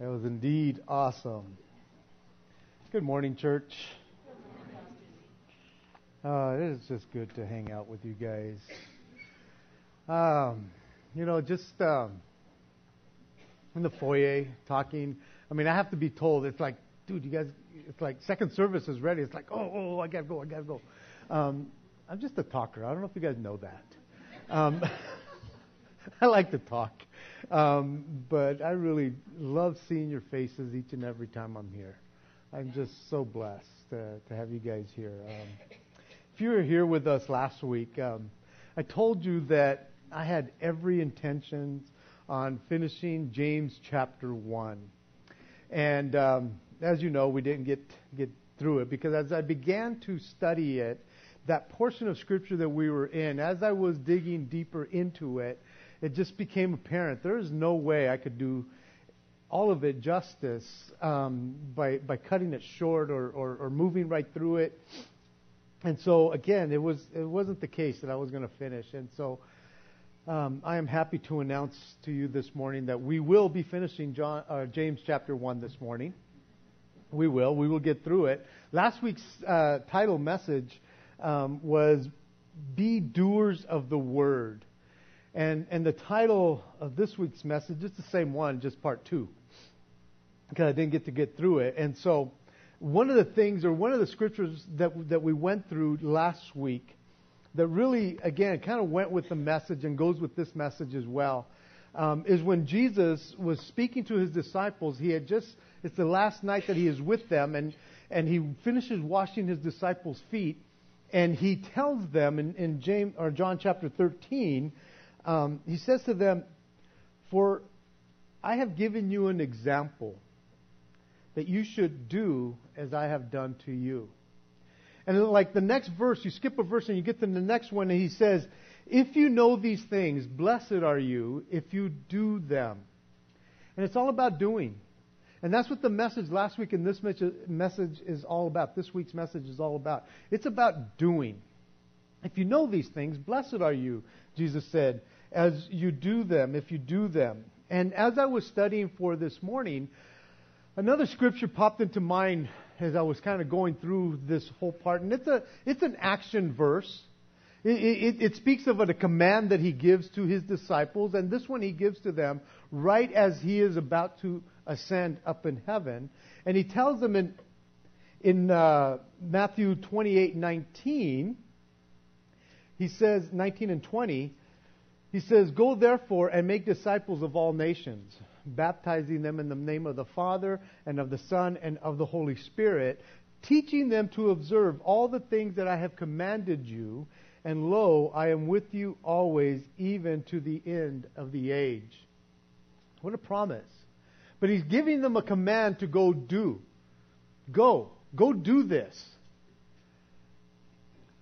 That was indeed awesome. Good morning, church. Uh, it is just good to hang out with you guys. Um, you know, just um, in the foyer talking. I mean, I have to be told. It's like, dude, you guys. It's like second service is ready. It's like, oh, oh, I gotta go, I gotta go. Um, I'm just a talker. I don't know if you guys know that. Um, I like to talk. Um, but I really love seeing your faces each and every time I'm here. I'm just so blessed to, to have you guys here. Um, if you were here with us last week, um, I told you that I had every intention on finishing James chapter 1. And um, as you know, we didn't get, get through it because as I began to study it, that portion of scripture that we were in, as I was digging deeper into it, it just became apparent there is no way I could do all of it justice um, by by cutting it short or, or, or moving right through it. And so again, it was it wasn't the case that I was going to finish. And so um, I am happy to announce to you this morning that we will be finishing John, uh, James chapter one this morning. We will. We will get through it. Last week's uh, title message um, was "Be doers of the word." And, and the title of this week's message is the same one, just part two, because I didn't get to get through it. And so, one of the things, or one of the scriptures that, that we went through last week, that really, again, kind of went with the message and goes with this message as well, um, is when Jesus was speaking to his disciples. He had just, it's the last night that he is with them, and, and he finishes washing his disciples' feet, and he tells them in, in James, or John chapter 13, um, he says to them, For I have given you an example that you should do as I have done to you. And like the next verse, you skip a verse and you get to the next one, and he says, If you know these things, blessed are you if you do them. And it's all about doing. And that's what the message last week and this message is all about. This week's message is all about. It's about doing. If you know these things, blessed are you, Jesus said, as you do them, if you do them. And as I was studying for this morning, another scripture popped into mind as I was kind of going through this whole part, and it's a it's an action verse. It, it, it speaks of a, command that he gives to his disciples, and this one he gives to them right as he is about to ascend up in heaven, and he tells them in in uh, Matthew 28:19. He says 19 and 20. He says, Go therefore and make disciples of all nations, baptizing them in the name of the Father and of the Son and of the Holy Spirit, teaching them to observe all the things that I have commanded you. And lo, I am with you always, even to the end of the age. What a promise. But he's giving them a command to go do. Go. Go do this.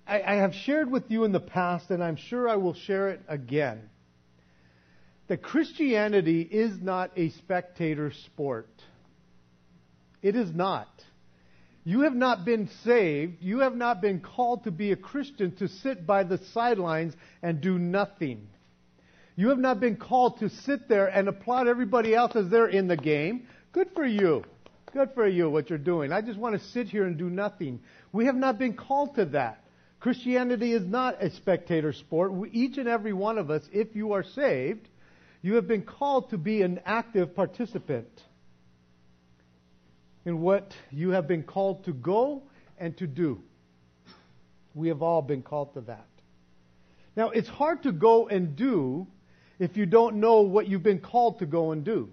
I, I have shared with you in the past, and I'm sure I will share it again, that Christianity is not a spectator sport. It is not. You have not been saved. You have not been called to be a Christian to sit by the sidelines and do nothing. You have not been called to sit there and applaud everybody else as they're in the game. Good for you. Good for you, what you're doing. I just want to sit here and do nothing. We have not been called to that. Christianity is not a spectator sport. Each and every one of us, if you are saved, you have been called to be an active participant in what you have been called to go and to do. We have all been called to that. Now, it's hard to go and do if you don't know what you've been called to go and do.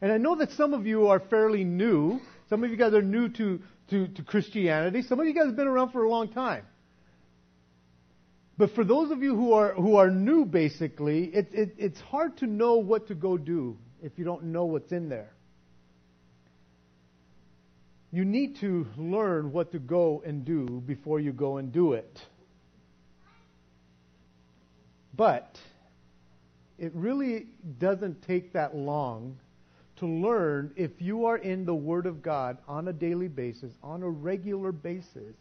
And I know that some of you are fairly new. Some of you guys are new to to, to Christianity. Some of you guys have been around for a long time. But for those of you who are, who are new, basically, it, it, it's hard to know what to go do if you don't know what's in there. You need to learn what to go and do before you go and do it. But it really doesn't take that long to learn if you are in the Word of God on a daily basis, on a regular basis.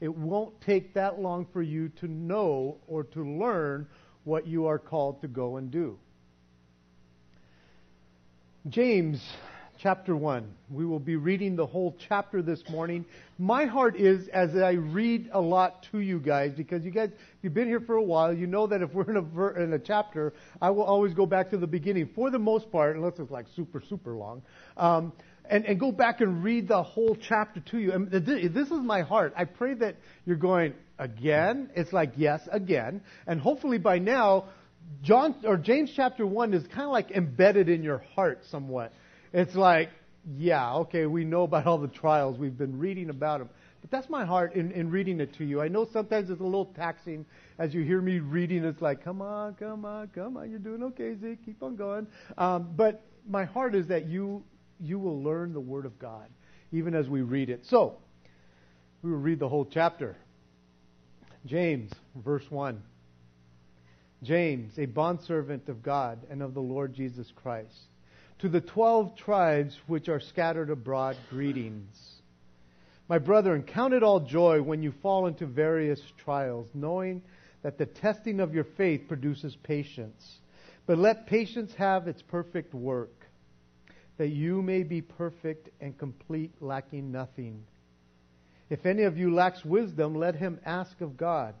It won't take that long for you to know or to learn what you are called to go and do. James chapter 1. We will be reading the whole chapter this morning. My heart is as I read a lot to you guys because you guys, if you've been here for a while, you know that if we're in a, ver- in a chapter, I will always go back to the beginning for the most part, unless it's like super, super long. Um, and, and go back and read the whole chapter to you. And this is my heart. I pray that you're going again. It's like yes, again. And hopefully by now, John or James chapter one is kind of like embedded in your heart somewhat. It's like, yeah, okay, we know about all the trials. We've been reading about them. But that's my heart in, in reading it to you. I know sometimes it's a little taxing as you hear me reading. It's like, come on, come on, come on. You're doing okay, Zeke. Keep on going. Um, but my heart is that you you will learn the Word of God even as we read it. So we will read the whole chapter. James, verse one. James, a bondservant of God and of the Lord Jesus Christ to the twelve tribes which are scattered abroad, greetings. My brethren, count it all joy when you fall into various trials, knowing that the testing of your faith produces patience. But let patience have its perfect work, that you may be perfect and complete, lacking nothing. If any of you lacks wisdom, let him ask of God,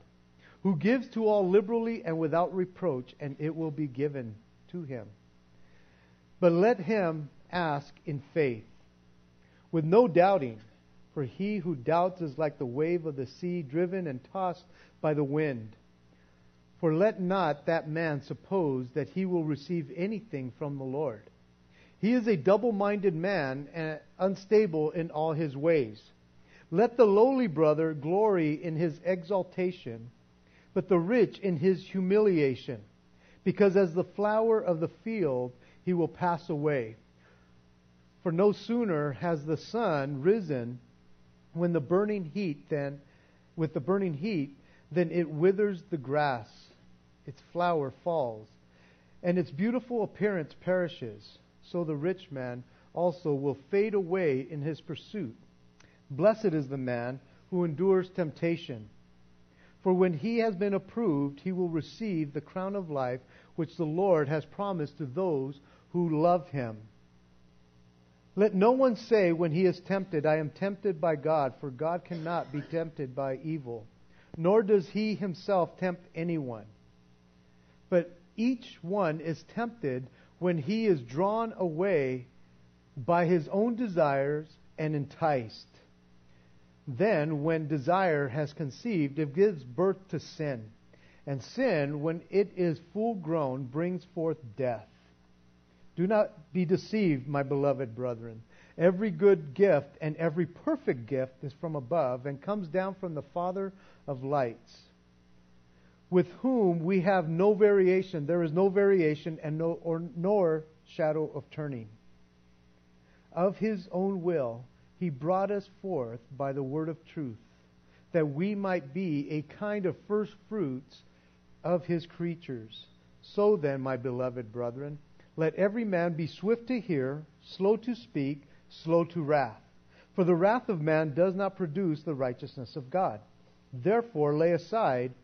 who gives to all liberally and without reproach, and it will be given to him. But let him ask in faith, with no doubting, for he who doubts is like the wave of the sea driven and tossed by the wind. For let not that man suppose that he will receive anything from the Lord. He is a double minded man and unstable in all his ways. Let the lowly brother glory in his exaltation, but the rich in his humiliation, because as the flower of the field, he will pass away. For no sooner has the sun risen when the burning heat then with the burning heat then it withers the grass. Its flower falls and its beautiful appearance perishes. So the rich man also will fade away in his pursuit. Blessed is the man who endures temptation. For when he has been approved he will receive the crown of life which the Lord has promised to those who love him. Let no one say when he is tempted, I am tempted by God, for God cannot be tempted by evil, nor does he himself tempt anyone. But each one is tempted when he is drawn away by his own desires and enticed. Then, when desire has conceived, it gives birth to sin. And sin, when it is full grown, brings forth death. Do not be deceived, my beloved brethren. Every good gift and every perfect gift is from above and comes down from the Father of lights, with whom we have no variation. There is no variation and no or nor shadow of turning. Of his own will, he brought us forth by the word of truth, that we might be a kind of first fruits of his creatures. So then, my beloved brethren, let every man be swift to hear, slow to speak, slow to wrath. For the wrath of man does not produce the righteousness of God. Therefore, lay aside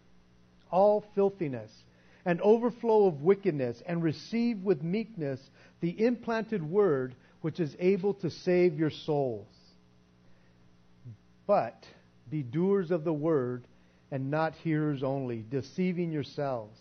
all filthiness and overflow of wickedness, and receive with meekness the implanted word which is able to save your souls. But be doers of the word and not hearers only, deceiving yourselves.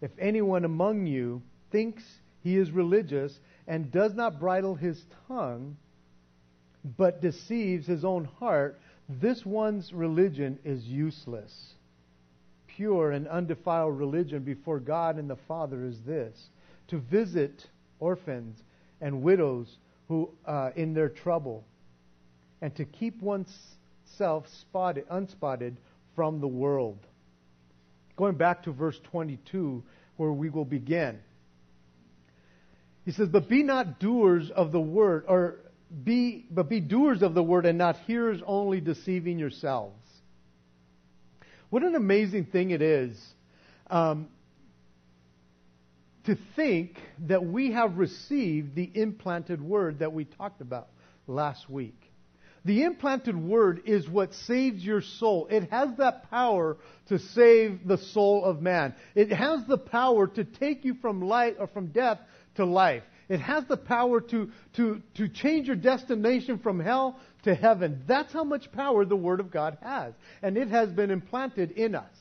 If anyone among you thinks he is religious and does not bridle his tongue, but deceives his own heart, this one's religion is useless. Pure and undefiled religion before God and the Father is this to visit orphans and widows who uh, in their trouble, and to keep oneself spotted, unspotted from the world. Going back to verse 22, where we will begin. He says, But be not doers of the word, or be, but be doers of the word and not hearers only deceiving yourselves. What an amazing thing it is um, to think that we have received the implanted word that we talked about last week. The implanted word is what saves your soul. It has that power to save the soul of man. It has the power to take you from light or from death to life. It has the power to, to, to change your destination from hell to heaven. That's how much power the Word of God has. And it has been implanted in us.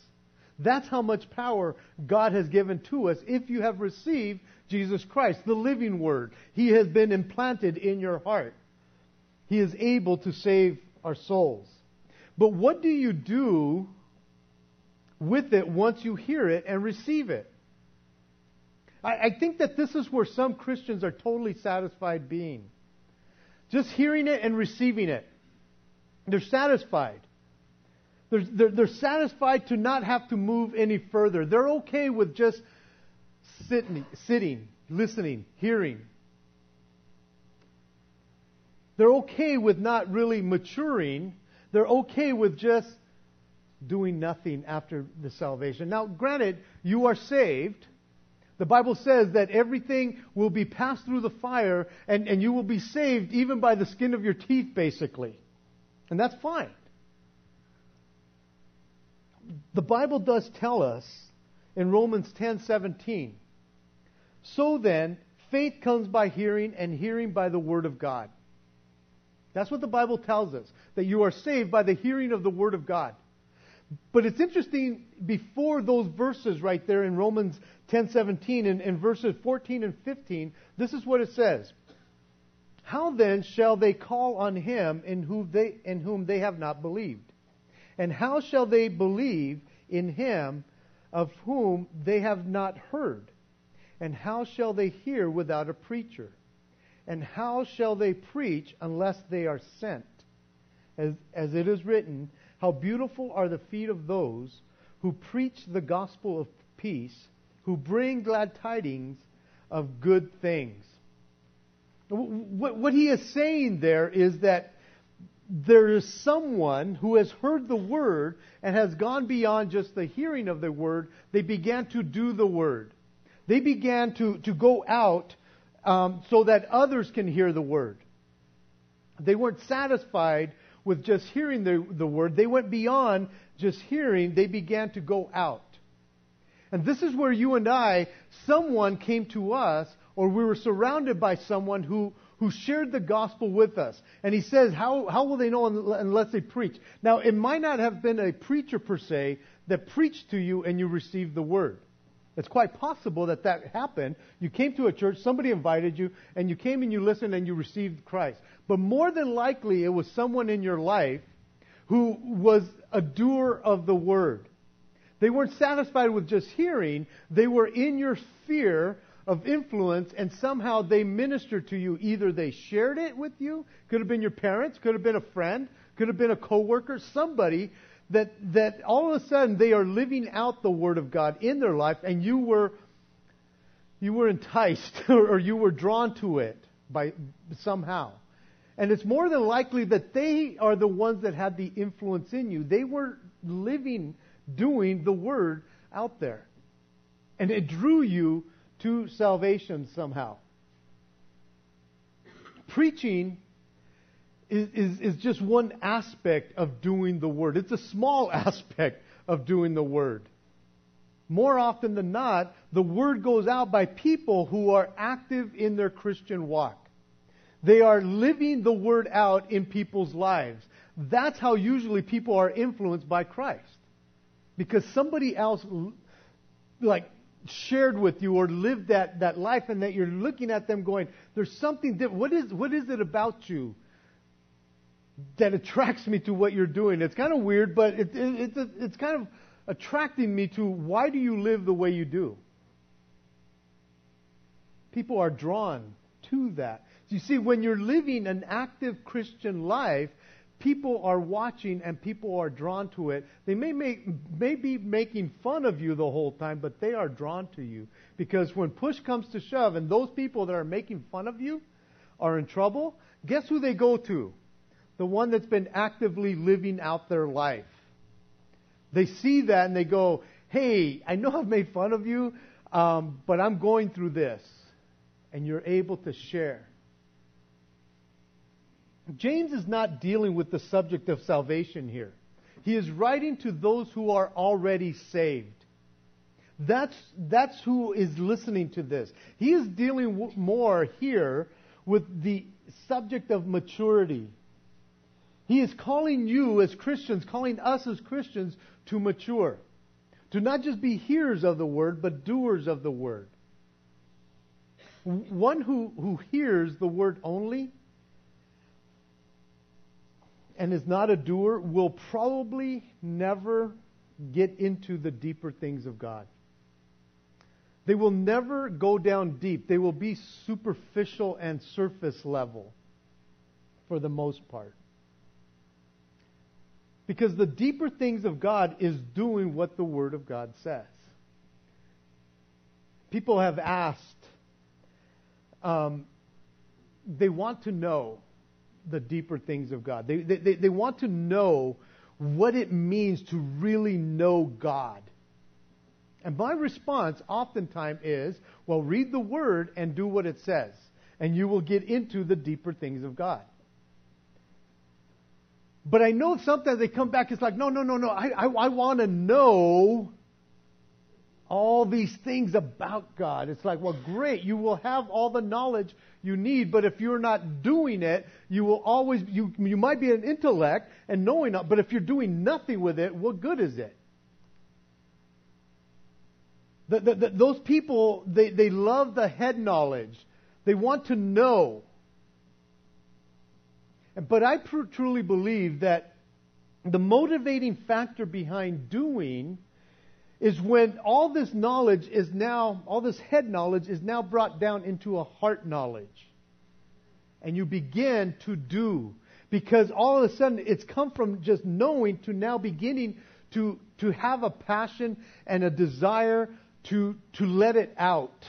That's how much power God has given to us if you have received Jesus Christ, the living Word. He has been implanted in your heart. He is able to save our souls. But what do you do with it once you hear it and receive it? I, I think that this is where some Christians are totally satisfied being. Just hearing it and receiving it. They're satisfied. They're, they're, they're, satisfied to not have to move any further. They're okay with just sitting, sitting, listening, hearing. They're okay with not really maturing. They're okay with just doing nothing after the salvation. Now, granted, you are saved. The Bible says that everything will be passed through the fire and, and you will be saved even by the skin of your teeth, basically. And that's fine. The Bible does tell us in Romans 10:17. So then, faith comes by hearing and hearing by the word of God. That's what the Bible tells us, that you are saved by the hearing of the Word of God. But it's interesting, before those verses right there in Romans 10:17 and, and verses 14 and 15, this is what it says. How then shall they call on him in whom they, in whom they have not believed? And how shall they believe in him of whom they have not heard? And how shall they hear without a preacher? And how shall they preach unless they are sent? As, as it is written, How beautiful are the feet of those who preach the gospel of peace, who bring glad tidings of good things. What, what he is saying there is that there is someone who has heard the word and has gone beyond just the hearing of the word. They began to do the word. They began to, to go out um, so that others can hear the word. They weren't satisfied with just hearing the, the word. They went beyond just hearing. They began to go out. And this is where you and I, someone came to us, or we were surrounded by someone who, who shared the gospel with us. And he says, how, how will they know unless they preach? Now, it might not have been a preacher per se that preached to you and you received the word. It's quite possible that that happened. You came to a church, somebody invited you, and you came and you listened and you received Christ. But more than likely, it was someone in your life who was a doer of the word. They weren't satisfied with just hearing, they were in your sphere of influence, and somehow they ministered to you. Either they shared it with you, could have been your parents, could have been a friend, could have been a coworker, somebody that, that all of a sudden they are living out the Word of God in their life, and you were, you were enticed or you were drawn to it by somehow. And it's more than likely that they are the ones that had the influence in you. They were living, doing the Word out there. And it drew you to salvation somehow. Preaching is, is, just one aspect of doing the Word. It's a small aspect of doing the Word. More often than not, the Word goes out by people who are active in their Christian walk. They are living the Word out in people's lives. That's how usually people are influenced by Christ. Because somebody else, like, shared with you or lived that, that life and that you're looking at them going, there's something different. What is, what is it about you that attracts me to what you're doing. It's kind of weird, but it, it, it's, it's kind of attracting me to why do you live the way you do? People are drawn to that. You see, when you're living an active Christian life, people are watching and people are drawn to it. They may, make, may be making fun of you the whole time, but they are drawn to you. Because when push comes to shove, and those people that are making fun of you are in trouble, guess who they go to? The one that's been actively living out their life. They see that and they go, hey, I know I've made fun of you, um, but I'm going through this. And you're able to share. James is not dealing with the subject of salvation here. He is writing to those who are already saved. That's, that's who is listening to this. He is dealing more here with the subject of maturity. He is calling you as Christians, calling us as Christians to mature. To not just be hearers of the word, but doers of the word. One who, who hears the word only and is not a doer will probably never get into the deeper things of God. They will never go down deep. They will be superficial and surface level for the most part. Because the deeper things of God is doing what the Word of God says. People have asked, um, they want to know the deeper things of God. They, they, they want to know what it means to really know God. And my response oftentimes is, well, read the Word and do what it says, and you will get into the deeper things of God. But I know sometimes they come back, it's like, no, no, no, no, I, I, I want to know all these things about God. It's like, well, great, you will have all the knowledge you need, but if you're not doing it, you will always, you, you might be an intellect and knowing, but if you're doing nothing with it, what good is it? The, the, the, those people, they, they love the head knowledge. They want to know. But I pr- truly believe that the motivating factor behind doing is when all this knowledge is now, all this head knowledge is now brought down into a heart knowledge. And you begin to do. Because all of a sudden it's come from just knowing to now beginning to, to have a passion and a desire to, to let it out.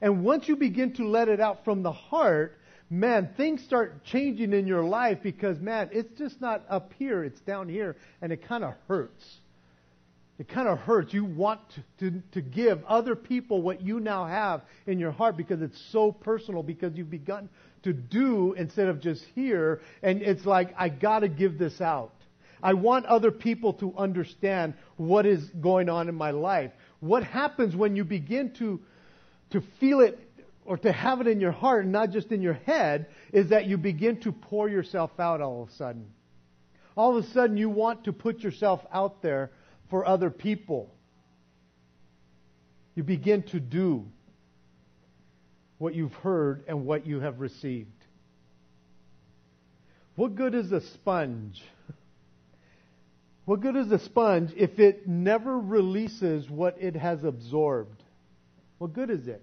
And once you begin to let it out from the heart, man, things start changing in your life because, man, it's just not up here, it's down here, and it kind of hurts. It kind of hurts. You want to, to, to, give other people what you now have in your heart because it's so personal, because you've begun to do instead of just hear, and it's like, I got to give this out. I want other people to understand what is going on in my life. What happens when you begin to, to feel it or to have it in your heart, and not just in your head, is that you begin to pour yourself out all of a sudden. All of a sudden, you want to put yourself out there for other people. You begin to do what you've heard and what you have received. What good is a sponge? What good is a sponge if it never releases what it has absorbed? What good is it?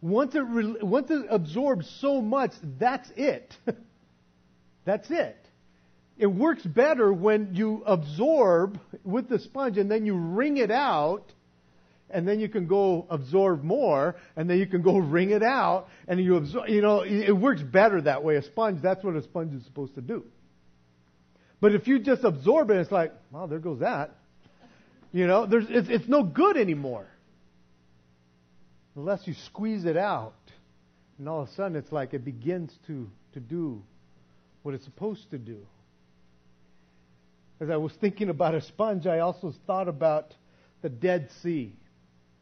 Once it, re- once it absorbs so much, that's it. that's it. It works better when you absorb with the sponge and then you wring it out and then you can go absorb more, and then you can go wring it out, and you absorb. You know, it works better that way. A sponge, that's what a sponge is supposed to do. But if you just absorb it, it's like, well, there goes that. You know, there's, it's, it's no good anymore unless you squeeze it out. And all of a sudden, it's like it begins to, to do what it's supposed to do. As I was thinking about a sponge, I also thought about the Dead Sea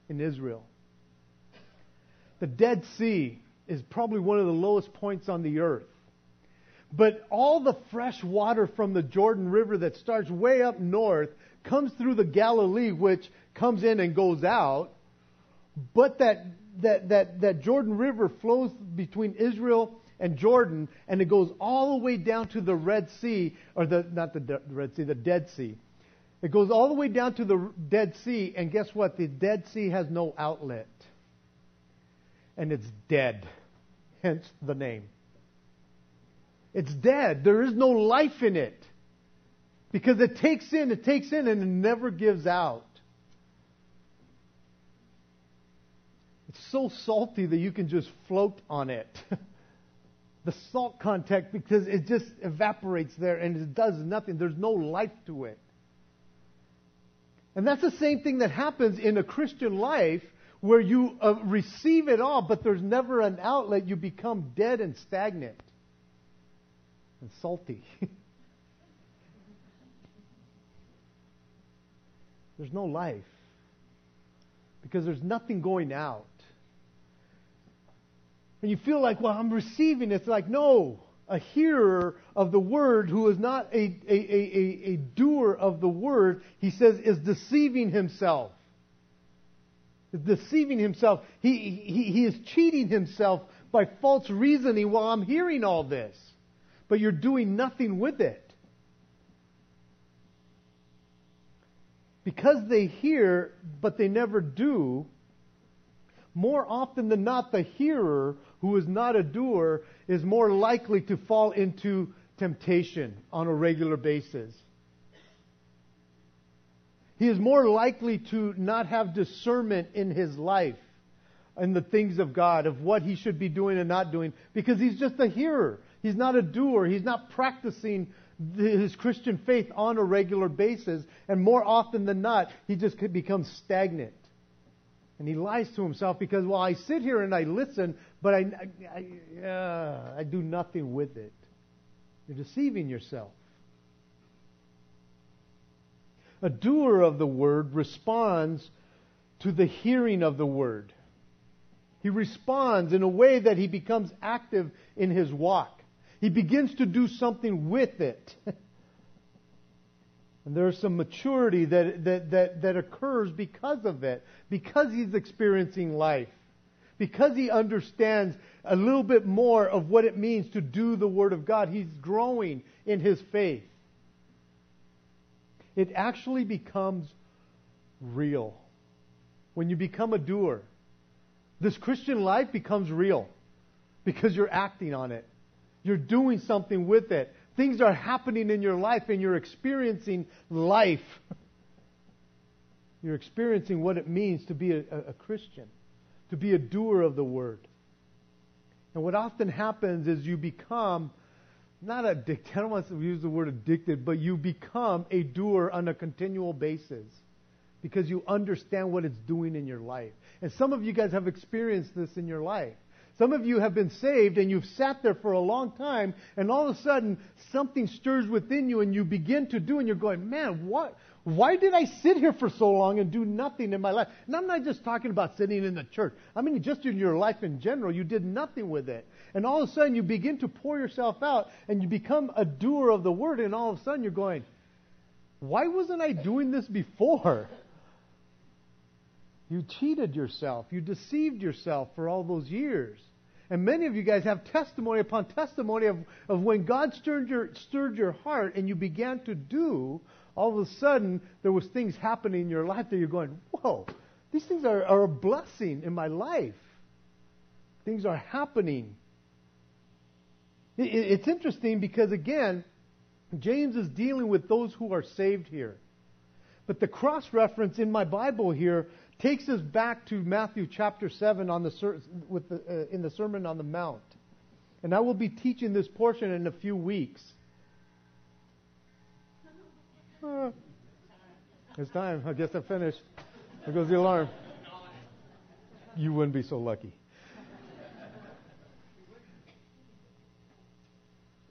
in Israel. The Dead Sea is probably one of the lowest points on the earth. But all the fresh water from the Jordan River that starts way up north comes through the Galilee, which comes in and goes out. But that, that, that, that Jordan River flows between Israel and Jordan, and it goes all the way down to the Red Sea, or the, not the Red Sea, the Dead Sea. It goes all the way down to the Dead Sea, and guess what? The Dead Sea has no outlet. And it's dead. Hence the name. It's dead. There is no life in it. Because it takes in, it takes in, and it never gives out. It's so salty that you can just float on it. the salt content because it just evaporates there and it does nothing. There's no life to it. And that's the same thing that happens in a Christian life where you uh, receive it all, but there's never an outlet. You become dead and stagnant and salty. there's no life because there's nothing going out. And you feel like, well, I'm receiving. It's like, no, a hearer of the word who is not a, a, a, a, doer of the word, he says, is deceiving himself. Is deceiving himself. He, he, he is cheating himself by false reasoning while I'm hearing all this. But you're doing nothing with it. Because they hear, but they never do, more often than not, the hearer who is not a doer is more likely to fall into temptation on a regular basis. He is more likely to not have discernment in his life and the things of God, of what he should be doing and not doing, because he's just a hearer. He's not a doer. He's not practicing his Christian faith on a regular basis. And more often than not, he just becomes stagnant. And he lies to himself because, well, I sit here and I listen, but I, I, uh, I do nothing with it. You're deceiving yourself. A doer of the word responds to the hearing of the word. He responds in a way that he becomes active in his walk. He begins to do something with it. And there's some maturity that, that, that, that occurs because of it, because he's experiencing life, because he understands a little bit more of what it means to do the Word of God. He's growing in his faith. It actually becomes real when you become a doer. This Christian life becomes real because you're acting on it. You're doing something with it. Things are happening in your life and you're experiencing life. You're experiencing what it means to be a, a, Christian, to be a doer of the word. And what often happens is you become not addicted, I don't want to use the word addicted, but you become a doer on a continual basis because you understand what it's doing in your life. And some of you guys have experienced this in your life. Some of you have been saved and you've sat there for a long time, and all of a sudden something stirs within you and you begin to do, and you're going, man, what? Why did I sit here for so long and do nothing in my life? And I'm not just talking about sitting in the church. I mean, just in your life in general, you did nothing with it. And all of a sudden you begin to pour yourself out and you become a doer of the word, and all of a sudden you're going, why wasn't I doing this before? You cheated yourself. You deceived yourself for all those years. And many of you guys have testimony upon testimony of, of when God stirred your, stirred your heart and you began to do, all of a sudden there was things happening in your life that you're going, whoa, these things are, are a blessing in my life. Things are happening. It, it's interesting because, again, James is dealing with those who are saved here. But the cross reference in my Bible here takes us back to Matthew chapter 7 on the, with the, uh, in the Sermon on the Mount. And I will be teaching this portion in a few weeks. Uh, it's time. I guess I'm finished. There goes the alarm. You wouldn't be so lucky.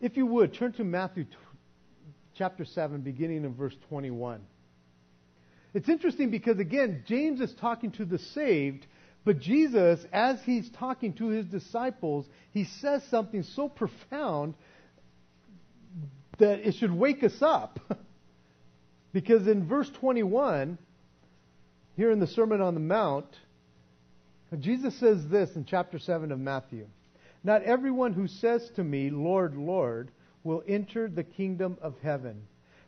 If you would, turn to Matthew chapter 7, beginning in verse 21. It's interesting because, again, James is talking to the saved, but Jesus, as he's talking to his disciples, he says something so profound that it should wake us up. because in verse 21, here in the Sermon on the Mount, Jesus says this in chapter 7 of Matthew Not everyone who says to me, Lord, Lord, will enter the kingdom of heaven,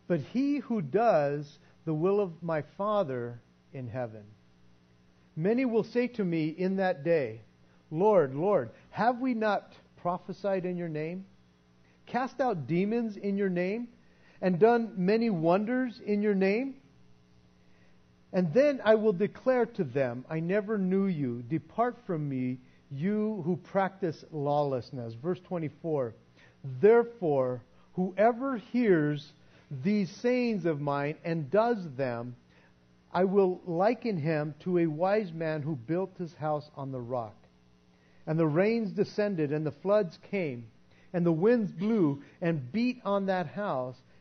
but he who does the will of my Father in heaven. Many will say to me in that day, Lord, Lord, have we not prophesied in your name, cast out demons in your name, and done many wonders in your name? And then I will declare to them, I never knew you. Depart from me, you who practice lawlessness. Verse 24. Therefore, whoever hears these sayings of mine and does them, I will liken him to a wise man who built his house on the rock. And the rains descended, and the floods came, and the winds blew and beat on that house,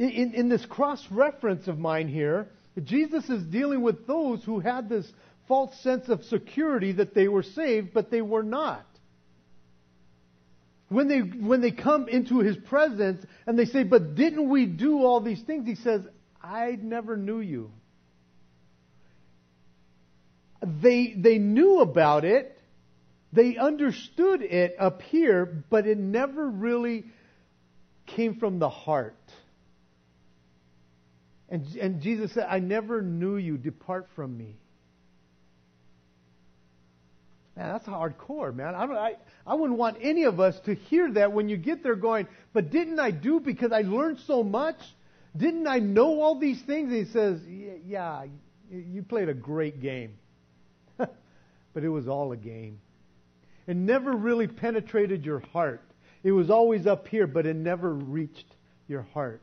In, in this cross reference of mine here, Jesus is dealing with those who had this false sense of security that they were saved, but they were not. When they, when they come into his presence and they say, But didn't we do all these things? He says, I never knew you. They, they knew about it, they understood it up here, but it never really came from the heart. And, and Jesus said, I never knew you. Depart from me. Man, that's hardcore, man. I, don't, I, I wouldn't want any of us to hear that when you get there going, but didn't I do because I learned so much? Didn't I know all these things? And he says, yeah, you played a great game. but it was all a game. It never really penetrated your heart. It was always up here, but it never reached your heart.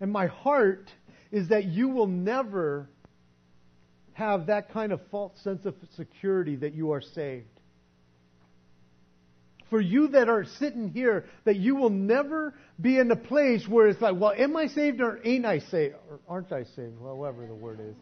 And my heart is that you will never have that kind of false sense of security that you are saved. For you that are sitting here, that you will never be in a place where it's like, well, am I saved or ain't I saved? Or aren't I saved? However the word is.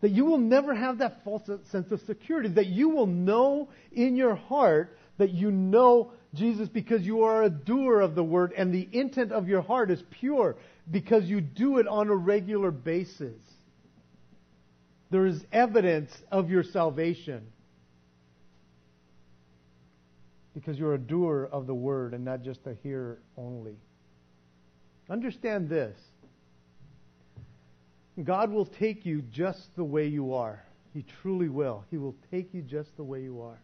That you will never have that false sense of security. That you will know in your heart that you know Jesus because you are a doer of the word and the intent of your heart is pure because you do it on a regular basis. There is evidence of your salvation because you're a doer of the word and not just a hearer only. Understand this God will take you just the way you are. He truly will. He will take you just the way you are.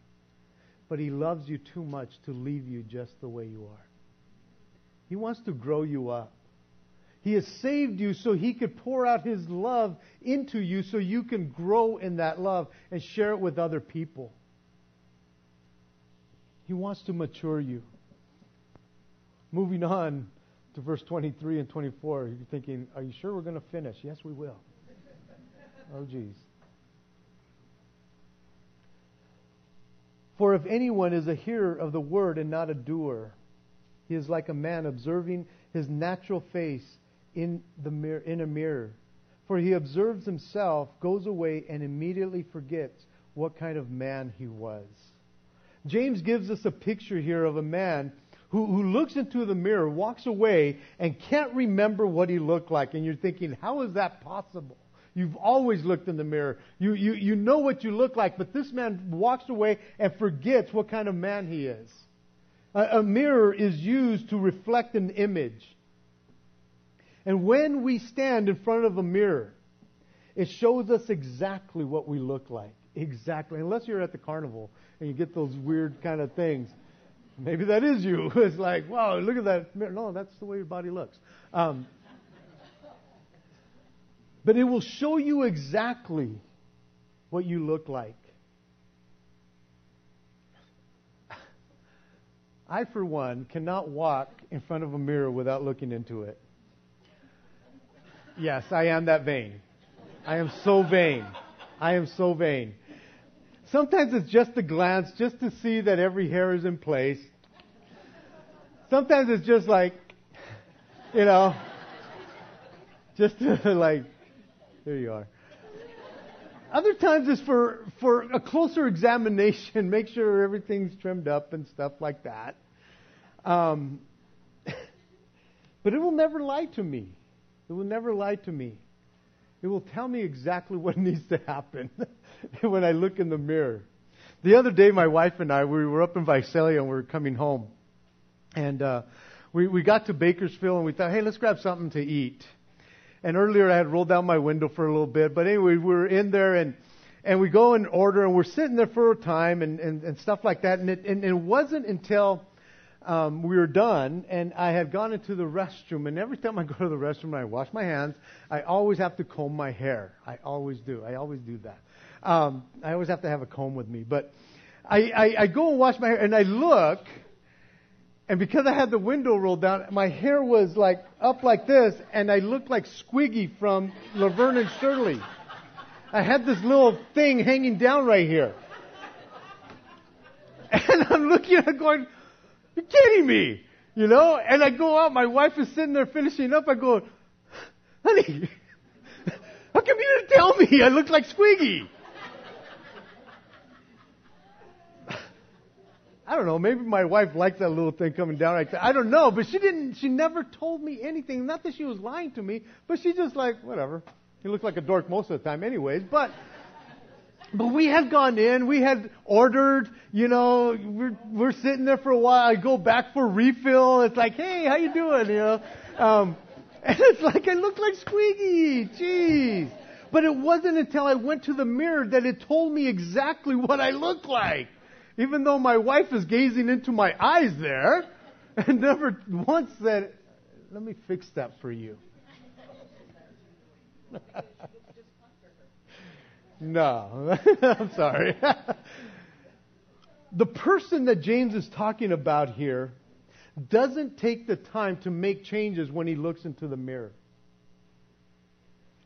But He loves you too much to leave you just the way you are. He wants to grow you up. He has saved you so He could pour out His love into you so you can grow in that love and share it with other people. He wants to mature you. Moving on to verse 23 and 24, you're thinking, Are you sure we're going to finish? Yes, we will. Oh, geez. For if anyone is a hearer of the word and not a doer, he is like a man observing his natural face in, the mirror, in a mirror. For he observes himself, goes away, and immediately forgets what kind of man he was. James gives us a picture here of a man who, who looks into the mirror, walks away, and can't remember what he looked like. And you're thinking, how is that possible? You've always looked in the mirror. You, you, you know what you look like, but this man walks away and forgets what kind of man he is. A, a mirror is used to reflect an image. And when we stand in front of a mirror, it shows us exactly what we look like. Exactly. Unless you're at the carnival and you get those weird kind of things. Maybe that is you. It's like, wow, look at that. Mirror. No, that's the way your body looks. Um, but it will show you exactly what you look like. I, for one, cannot walk in front of a mirror without looking into it. Yes, I am that vain. I am so vain. I am so vain. Sometimes it's just a glance, just to see that every hair is in place. Sometimes it's just like, you know, just to like, there you are. Other times it's for, for a closer examination, make sure everything's trimmed up and stuff like that. Um, but it will never lie to me. It will never lie to me. It will tell me exactly what needs to happen when I look in the mirror. the other day, my wife and I, we were up in Visalia and we were coming home. And uh, we, we got to Bakersfield and we thought, hey, let's grab something to eat. And earlier I had rolled down my window for a little bit. But anyway, we were in there and, and we go and order and we're sitting there for a time and, and, and stuff like that. And it, and it wasn't until um, we were done and I had gone into the restroom. And every time I go to the restroom and I wash my hands, I always have to comb my hair. I always do. I always do that. Um, I always have to have a comb with me. But I, I, I go and wash my hair and I look, and because I had the window rolled down, my hair was like up like this, and I looked like Squiggy from Laverne and Shirley. I had this little thing hanging down right here. And I'm looking at it going, You're kidding me! You know? And I go out, my wife is sitting there finishing up, I go, Honey, how come you didn't tell me I looked like Squiggy? I don't know, maybe my wife liked that little thing coming down like that. I don't know, but she didn't, she never told me anything. Not that she was lying to me, but she just like, whatever. He looked like a dork most of the time anyways, but, but we had gone in, we had ordered, you know, we're, we're sitting there for a while. I go back for refill. It's like, hey, how you doing? You know, um, and it's like I look like Squeaky. Jeez. But it wasn't until I went to the mirror that it told me exactly what I looked like even though my wife is gazing into my eyes there and never once said, Let me fix that for you. no, I'm sorry. the person that James is talking about here doesn't take the time to make changes when he looks into the mirror.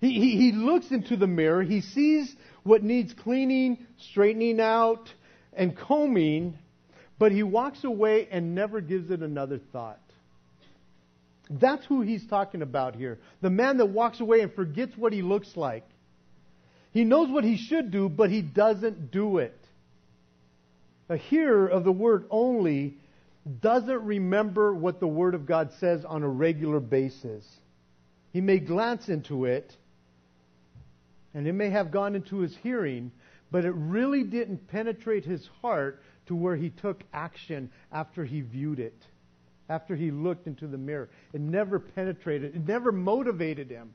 He, he, he looks into the mirror, he sees what needs cleaning, straightening out, and combing, but he walks away and never gives it another thought. That's who he's talking about here. The man that walks away and forgets what he looks like. He knows what he should do, but he doesn't do it. A hearer of the word only doesn't remember what the word of God says on a regular basis. He may glance into it, and it may have gone into his hearing, but it really didn't penetrate his heart to where he took action after he viewed it, after he looked into the mirror. It never penetrated, it never motivated him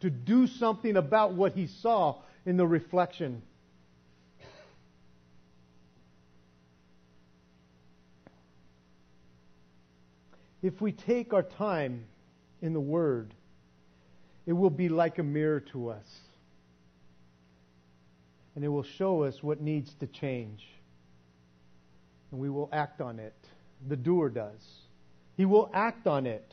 to do something about what he saw in the reflection. If we take our time in the Word, it will be like a mirror to us and it will show us what needs to change. And we will act on it. The doer does. He will act on it.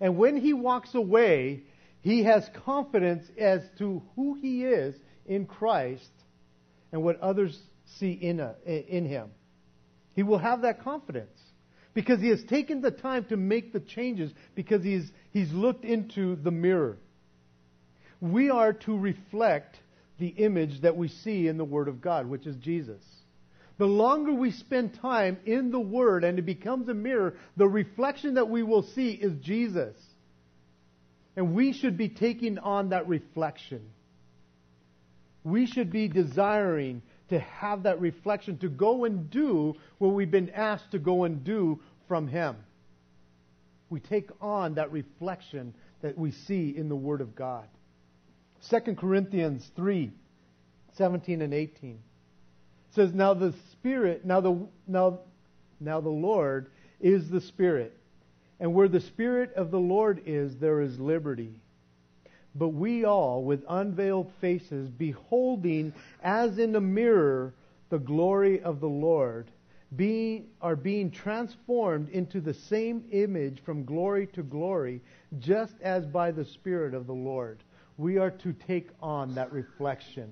And when he walks away, he has confidence as to who he is in Christ and what others see in, a, in him. He will have that confidence because he has taken the time to make the changes because he's, he's looked into the mirror. We are to reflect the image that we see in the Word of God, which is Jesus. The longer we spend time in the Word and it becomes a mirror, the reflection that we will see is Jesus. And we should be taking on that reflection. We should be desiring to have that reflection, to go and do what we've been asked to go and do from Him. We take on that reflection that we see in the Word of God. 2 Corinthians 3 17 and 18 says, Now the Spirit, now the, now, now the Lord is the Spirit. And where the Spirit of the Lord is, there is liberty. But we all, with unveiled faces, beholding as in a mirror the glory of the Lord, being, are being transformed into the same image from glory to glory, just as by the Spirit of the Lord we are to take on that reflection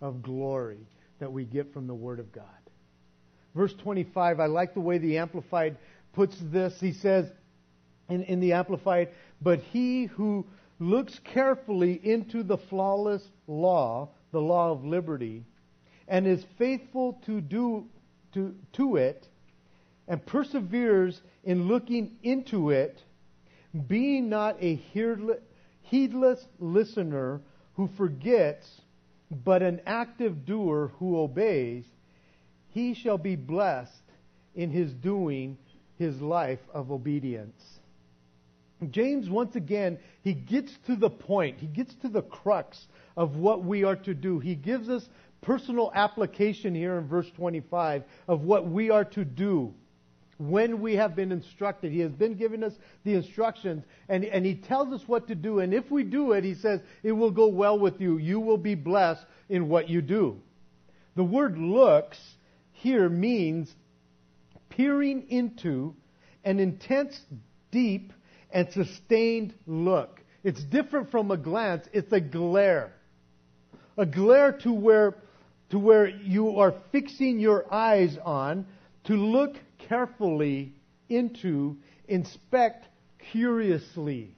of glory that we get from the Word of God. Verse 25, I like the way the Amplified puts this. He says in, in the Amplified, but he who looks carefully into the flawless law, the law of liberty, and is faithful to do to, to it, and perseveres in looking into it, being not a heedless listener who forgets, but an active doer who obeys, he shall be blessed in his doing his life of obedience. James, once again, he gets to the point. He gets to the crux of what we are to do. He gives us personal application here in verse 25 of what we are to do when we have been instructed. He has been giving us the instructions and, and he tells us what to do. And if we do it, he says, it will go well with you. You will be blessed in what you do. The word looks here means peering into an intense, deep, and sustained look. It's different from a glance, it's a glare. A glare to where, to where you are fixing your eyes on to look carefully into, inspect curiously.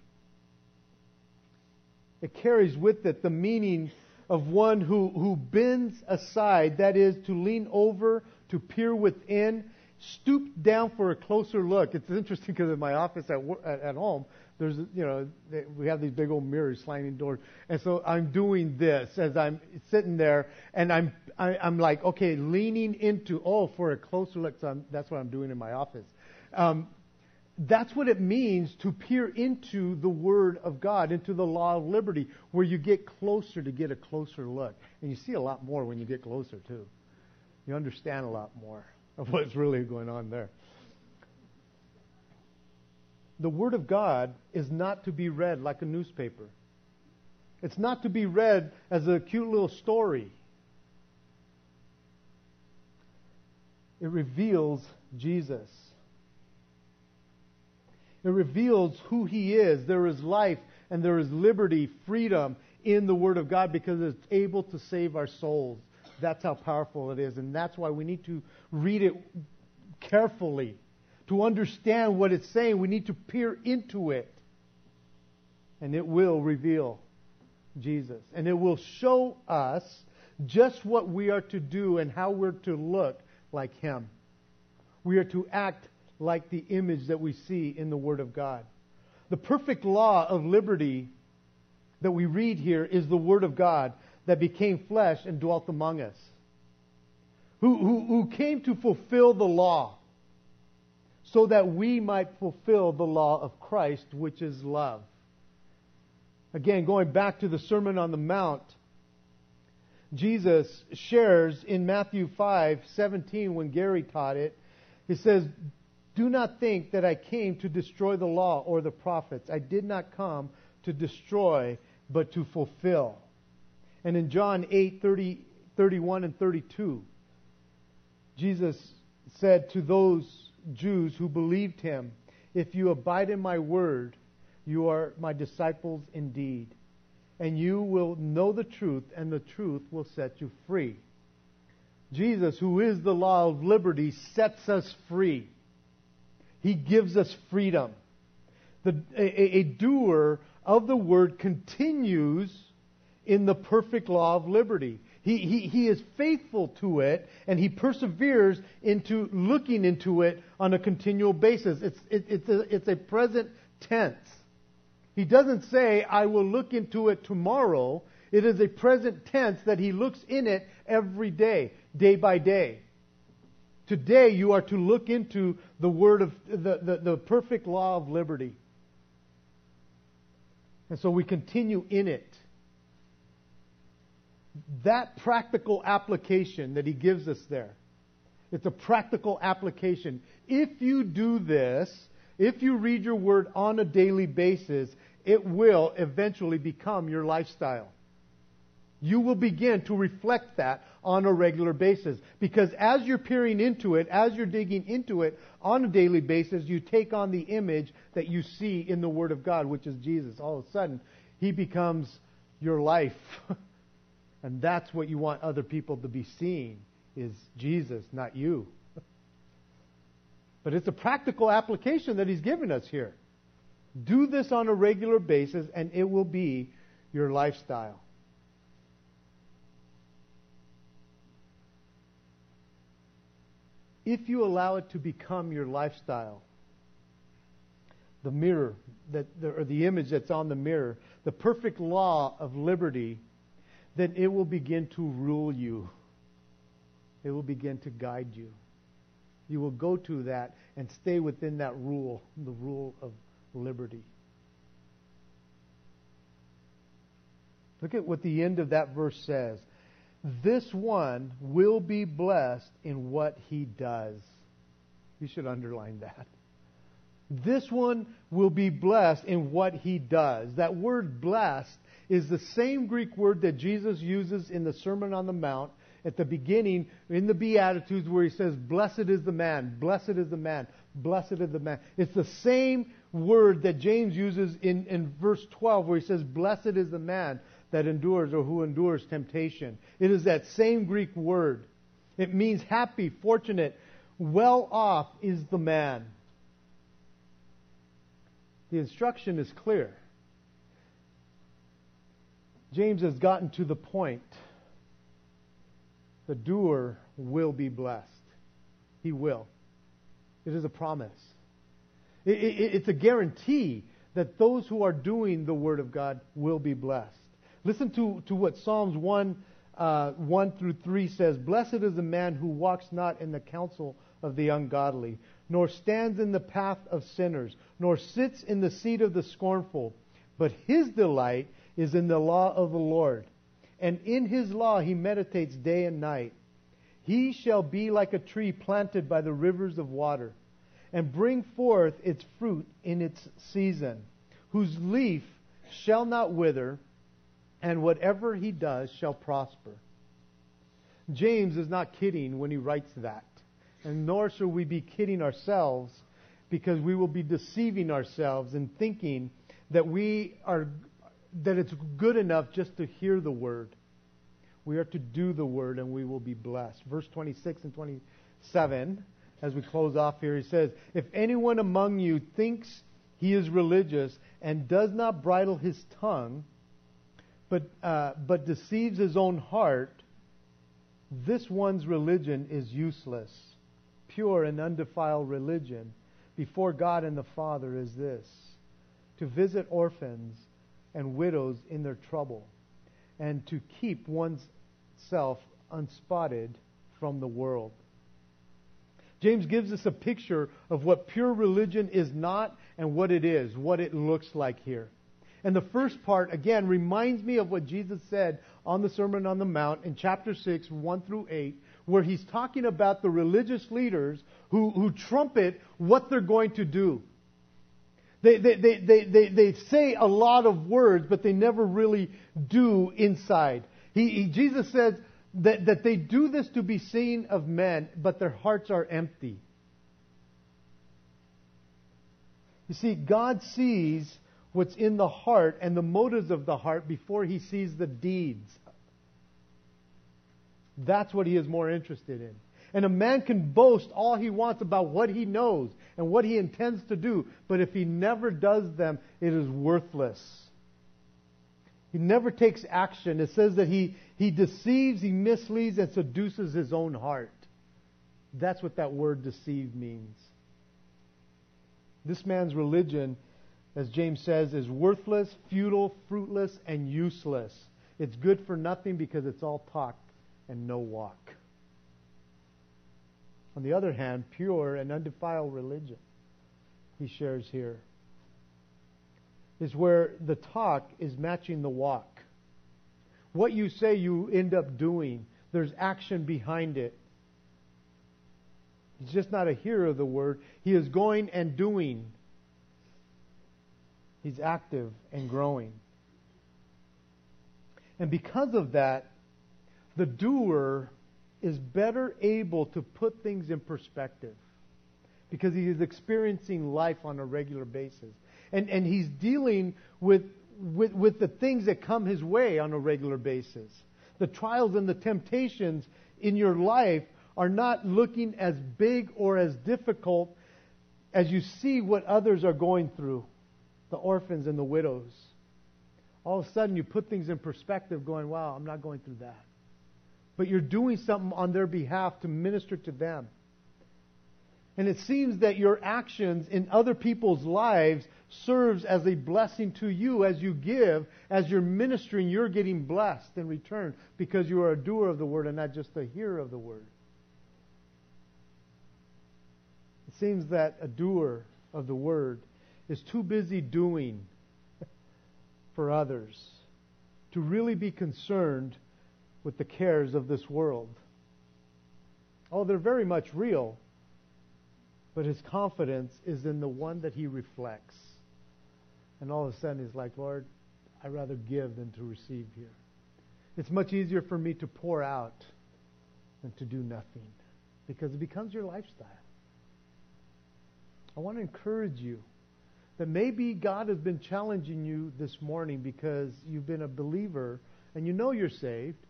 It carries with it the meaning of one who, who bends aside, that is, to lean over, to peer within, stoop down for a closer look. It's interesting because in my office at, at, home, there's, you know, we have these big old mirrors, sliding doors. And so I'm doing this as I'm sitting there and I'm, I, am i am like, okay, leaning into, oh, for a closer look. So I'm, that's what I'm doing in my office. Um, that's what it means to peer into the Word of God, into the law of liberty, where you get closer to get a closer look. And you see a lot more when you get closer, too. You understand a lot more of what's really going on there. The Word of God is not to be read like a newspaper. It's not to be read as a cute little story. It reveals Jesus. It reveals who He is. There is life and there is liberty, freedom in the Word of God because it's able to save our souls. That's how powerful it is. And that's why we need to read it carefully. To understand what it's saying, we need to peer into it. And it will reveal Jesus. And it will show us just what we are to do and how we're to look like Him. We are to act like the image that we see in the Word of God. The perfect law of liberty that we read here is the Word of God that became flesh and dwelt among us, who, who, who came to fulfill the law so that we might fulfill the law of Christ, which is love. Again, going back to the Sermon on the Mount, Jesus shares in Matthew 5:17 when Gary taught it, he says, "Do not think that I came to destroy the law or the prophets. I did not come to destroy, but to fulfill." And in John 8, 30, 31 and 32, Jesus said to those Jews who believed him, If you abide in my word, you are my disciples indeed. And you will know the truth, and the truth will set you free. Jesus, who is the law of liberty, sets us free. He gives us freedom. The, a, a doer of the word continues in the perfect law of liberty. He, he, he is faithful to it and he perseveres into looking into it on a continual basis. It's, it, it's, a, it's a present tense. He doesn't say, I will look into it tomorrow. It is a present tense that he looks in it every day, day by day. Today you are to look into the word of the, the, the perfect law of liberty. And so we continue in it that practical application that he gives us there. It's a practical application. If you do this, if you read your word on a daily basis, it will eventually become your lifestyle. You will begin to reflect that on a regular basis. Because as you're peering into it, as you're digging into it on a daily basis, you take on the image that you see in the Word of God, which is Jesus. All of a sudden, He becomes your life. And that's what you want other people to be seeing is Jesus, not you. but it's a practical application that he's given us here. Do this on a regular basis and it will be your lifestyle. If you allow it to become your lifestyle, the mirror that or the image that's on the mirror, the perfect law of liberty then it will begin to rule you. it will begin to guide you. You will go to that and stay within that rule, the rule of liberty. Look at what the end of that verse says. This one will be blessed in what he does. You should underline that. This one will be blessed in what he does. That word blessed is the same Greek word that Jesus uses in the Sermon on the Mount at the beginning in the Beatitudes where he says, Blessed is the man, blessed is the man, blessed is the man. It's the same word that James uses in, in verse 12 where he says, Blessed is the man that endures or who endures temptation. It is that same Greek word. It means happy, fortunate, well off is the man. The instruction is clear. James has gotten to the point. The doer will be blessed. He will. It is a promise. It, it, it's a guarantee that those who are doing the Word of God will be blessed. Listen to, to what Psalms 1, uh, 1 through 3 says Blessed is the man who walks not in the counsel of the ungodly, nor stands in the path of sinners, nor sits in the seat of the scornful. But his delight is in the law of the Lord, and in his law he meditates day and night. He shall be like a tree planted by the rivers of water, and bring forth its fruit in its season, whose leaf shall not wither and whatever he does shall prosper. James is not kidding when he writes that. And nor should we be kidding ourselves because we will be deceiving ourselves and thinking that we are that it's good enough just to hear the word. We are to do the word and we will be blessed. Verse 26 and 27 as we close off here he says, "If anyone among you thinks he is religious and does not bridle his tongue, but, uh, but deceives his own heart, this one's religion is useless. Pure and undefiled religion before God and the Father is this to visit orphans and widows in their trouble, and to keep one's self unspotted from the world. James gives us a picture of what pure religion is not and what it is, what it looks like here. And the first part, again, reminds me of what Jesus said on the Sermon on the Mount in chapter 6, 1 through 8, where he's talking about the religious leaders who, who trumpet what they're going to do. They, they, they, they, they, they say a lot of words, but they never really do inside. He, he, Jesus says that, that they do this to be seen of men, but their hearts are empty. You see, God sees what's in the heart and the motives of the heart before he sees the deeds. That's what he is more interested in. And a man can boast all he wants about what he knows and what he intends to do, but if he never does them, it is worthless. He never takes action. It says that he, he deceives, he misleads, and seduces his own heart. That's what that word deceive means. This man's religion as James says, is worthless, futile, fruitless, and useless. It's good for nothing because it's all talk and no walk. On the other hand, pure and undefiled religion, he shares here, is where the talk is matching the walk. What you say you end up doing, there's action behind it. He's just not a hearer of the word, he is going and doing He's active and growing. And because of that, the doer is better able to put things in perspective because he is experiencing life on a regular basis. And, and he's dealing with, with, with the things that come his way on a regular basis. The trials and the temptations in your life are not looking as big or as difficult as you see what others are going through the orphans and the widows. All of a sudden, you put things in perspective, going, wow, I'm not going through that but you're doing something on their behalf to minister to them. And it seems that your actions in other people's lives serves as a blessing to you as you give, as you're ministering, you're getting blessed in return because you are a doer of the word and not just a hearer of the word. It seems that a doer of the word is too busy doing for others to really be concerned with the cares of this world. Oh, they're very much real, but his confidence is in the one that he reflects. And all of a sudden he's like, Lord, I'd rather give than to receive here. It's much easier for me to pour out than to do nothing because it becomes your lifestyle. I want to encourage you that maybe God has been challenging you this morning because you've been a believer and you know you're saved.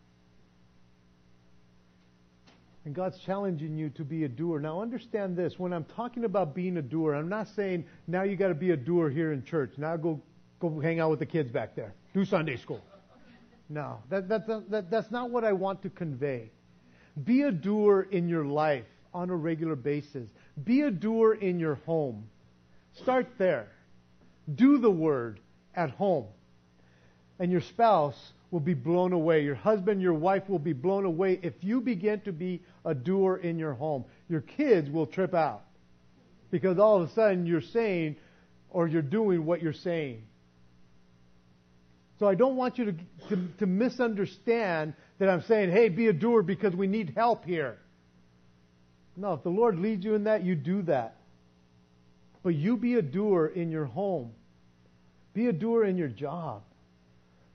And God's challenging you to be a doer. Now understand this. When I'm talking about being a doer, I'm not saying now you got to be a doer here in church. Now go go hang out with the kids back there. Do Sunday school. No, that, that, that, that's not what I want to convey. Be a doer in your life on a regular basis. Be a doer in your home. Start there. Do the word at home. And your spouse will be blown away. Your husband, your wife will be blown away if you begin to be a doer in your home. Your kids will trip out because all of a sudden you're saying or you're doing what you're saying. So I don't want you to, to, to, misunderstand that I'm saying, hey, be a doer because we need help here. No, if the Lord leads you in that, you do that. But you be a doer in your home. Be a doer in your job.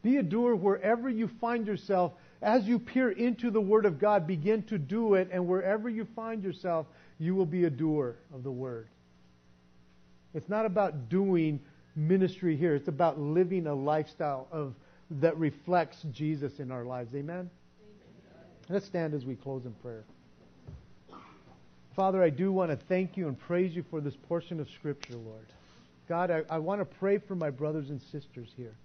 Be a doer wherever you find yourself. As you peer into the Word of God, begin to do it, and wherever you find yourself, you will be a doer of the Word. It's not about doing ministry here. It's about living a lifestyle of that reflects Jesus in our lives. Amen? Amen. Let's stand as we close in prayer. Father, I do want to thank you and praise you for this portion of Scripture, Lord. God, I, I want to pray for my brothers and sisters here,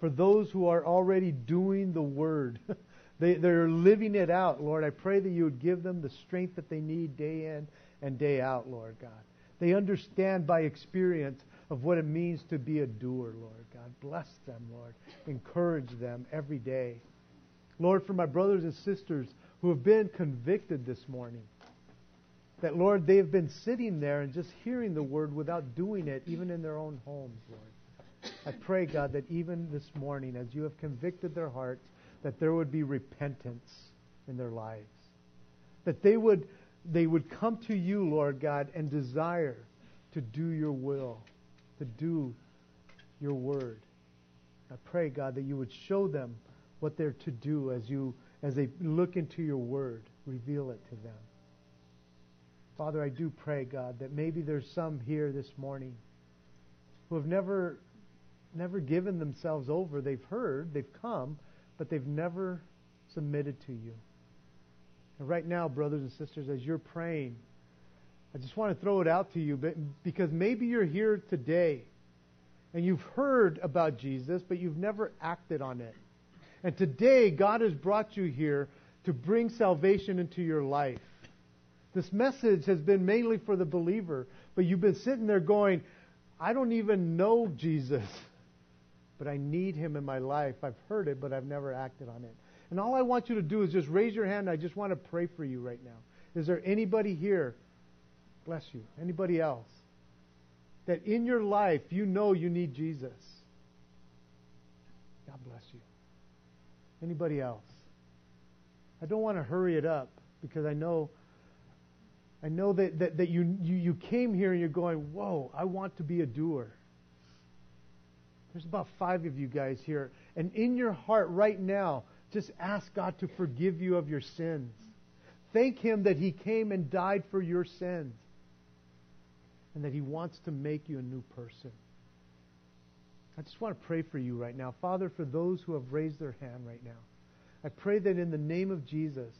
for those who are already doing the Word. they, they're living it out, Lord. I pray that you would give them the strength that they need day in and day out, Lord God. They understand by experience of what it means to be a doer, Lord God. Bless them, Lord. Encourage them every day. Lord, for my brothers and sisters who have been convicted this morning, that, Lord, they've been sitting there and just hearing the word without doing it, even in their own homes, Lord. I pray, God, that even this morning, as you have convicted their hearts, that there would be repentance in their lives. That they would, they would come to you, Lord God, and desire to do your will to do your word. I pray, God, that you would show them what they're to do as you as they look into your word, reveal it to them. Father, I do pray, God, that maybe there's some here this morning who have never never given themselves over. They've heard, they've come, but they've never submitted to you. And right now, brothers and sisters, as you're praying, I just want to throw it out to you because maybe you're here today and you've heard about Jesus, but you've never acted on it. And today, God has brought you here to bring salvation into your life. This message has been mainly for the believer, but you've been sitting there going, I don't even know Jesus, but I need him in my life. I've heard it, but I've never acted on it. And all I want you to do is just raise your hand. I just want to pray for you right now. Is there anybody here Bless you. Anybody else? That in your life you know you need Jesus. God bless you. Anybody else? I don't want to hurry it up because I know I know that, that, that you, you, you came here and you're going, whoa, I want to be a doer. There's about five of you guys here. And in your heart right now, just ask God to forgive you of your sins. Thank Him that He came and died for your sins and that He wants to make you a new person. I just want to pray for you right now. Father, for those who have raised their hand right now, I pray that in the name of Jesus,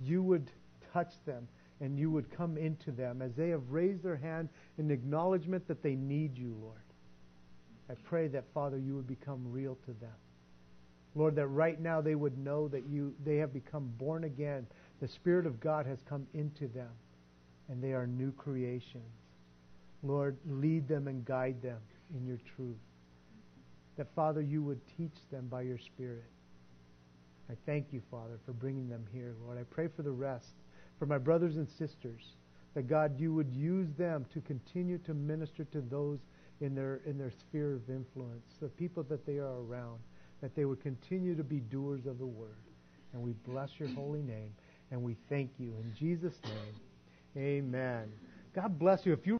you would touch them and you would come into them as they have raised their hand in acknowledgement that they need you, Lord. I pray that, Father, you would become real to them. Lord, that right now they would know that you they have become born again. The Spirit of God has come into them, and they are new creations. Lord, lead them and guide them in your truth. That, Father, you would teach them by your Spirit. I thank you, Father, for bringing them here, Lord. I pray for the rest, for my brothers and sisters that God, you would use them to continue to minister to those in their in their sphere of influence, the people that they are around, that they would continue to be doers of the word. And we bless your holy name and we thank you in Jesus' name. Amen. God bless you. If you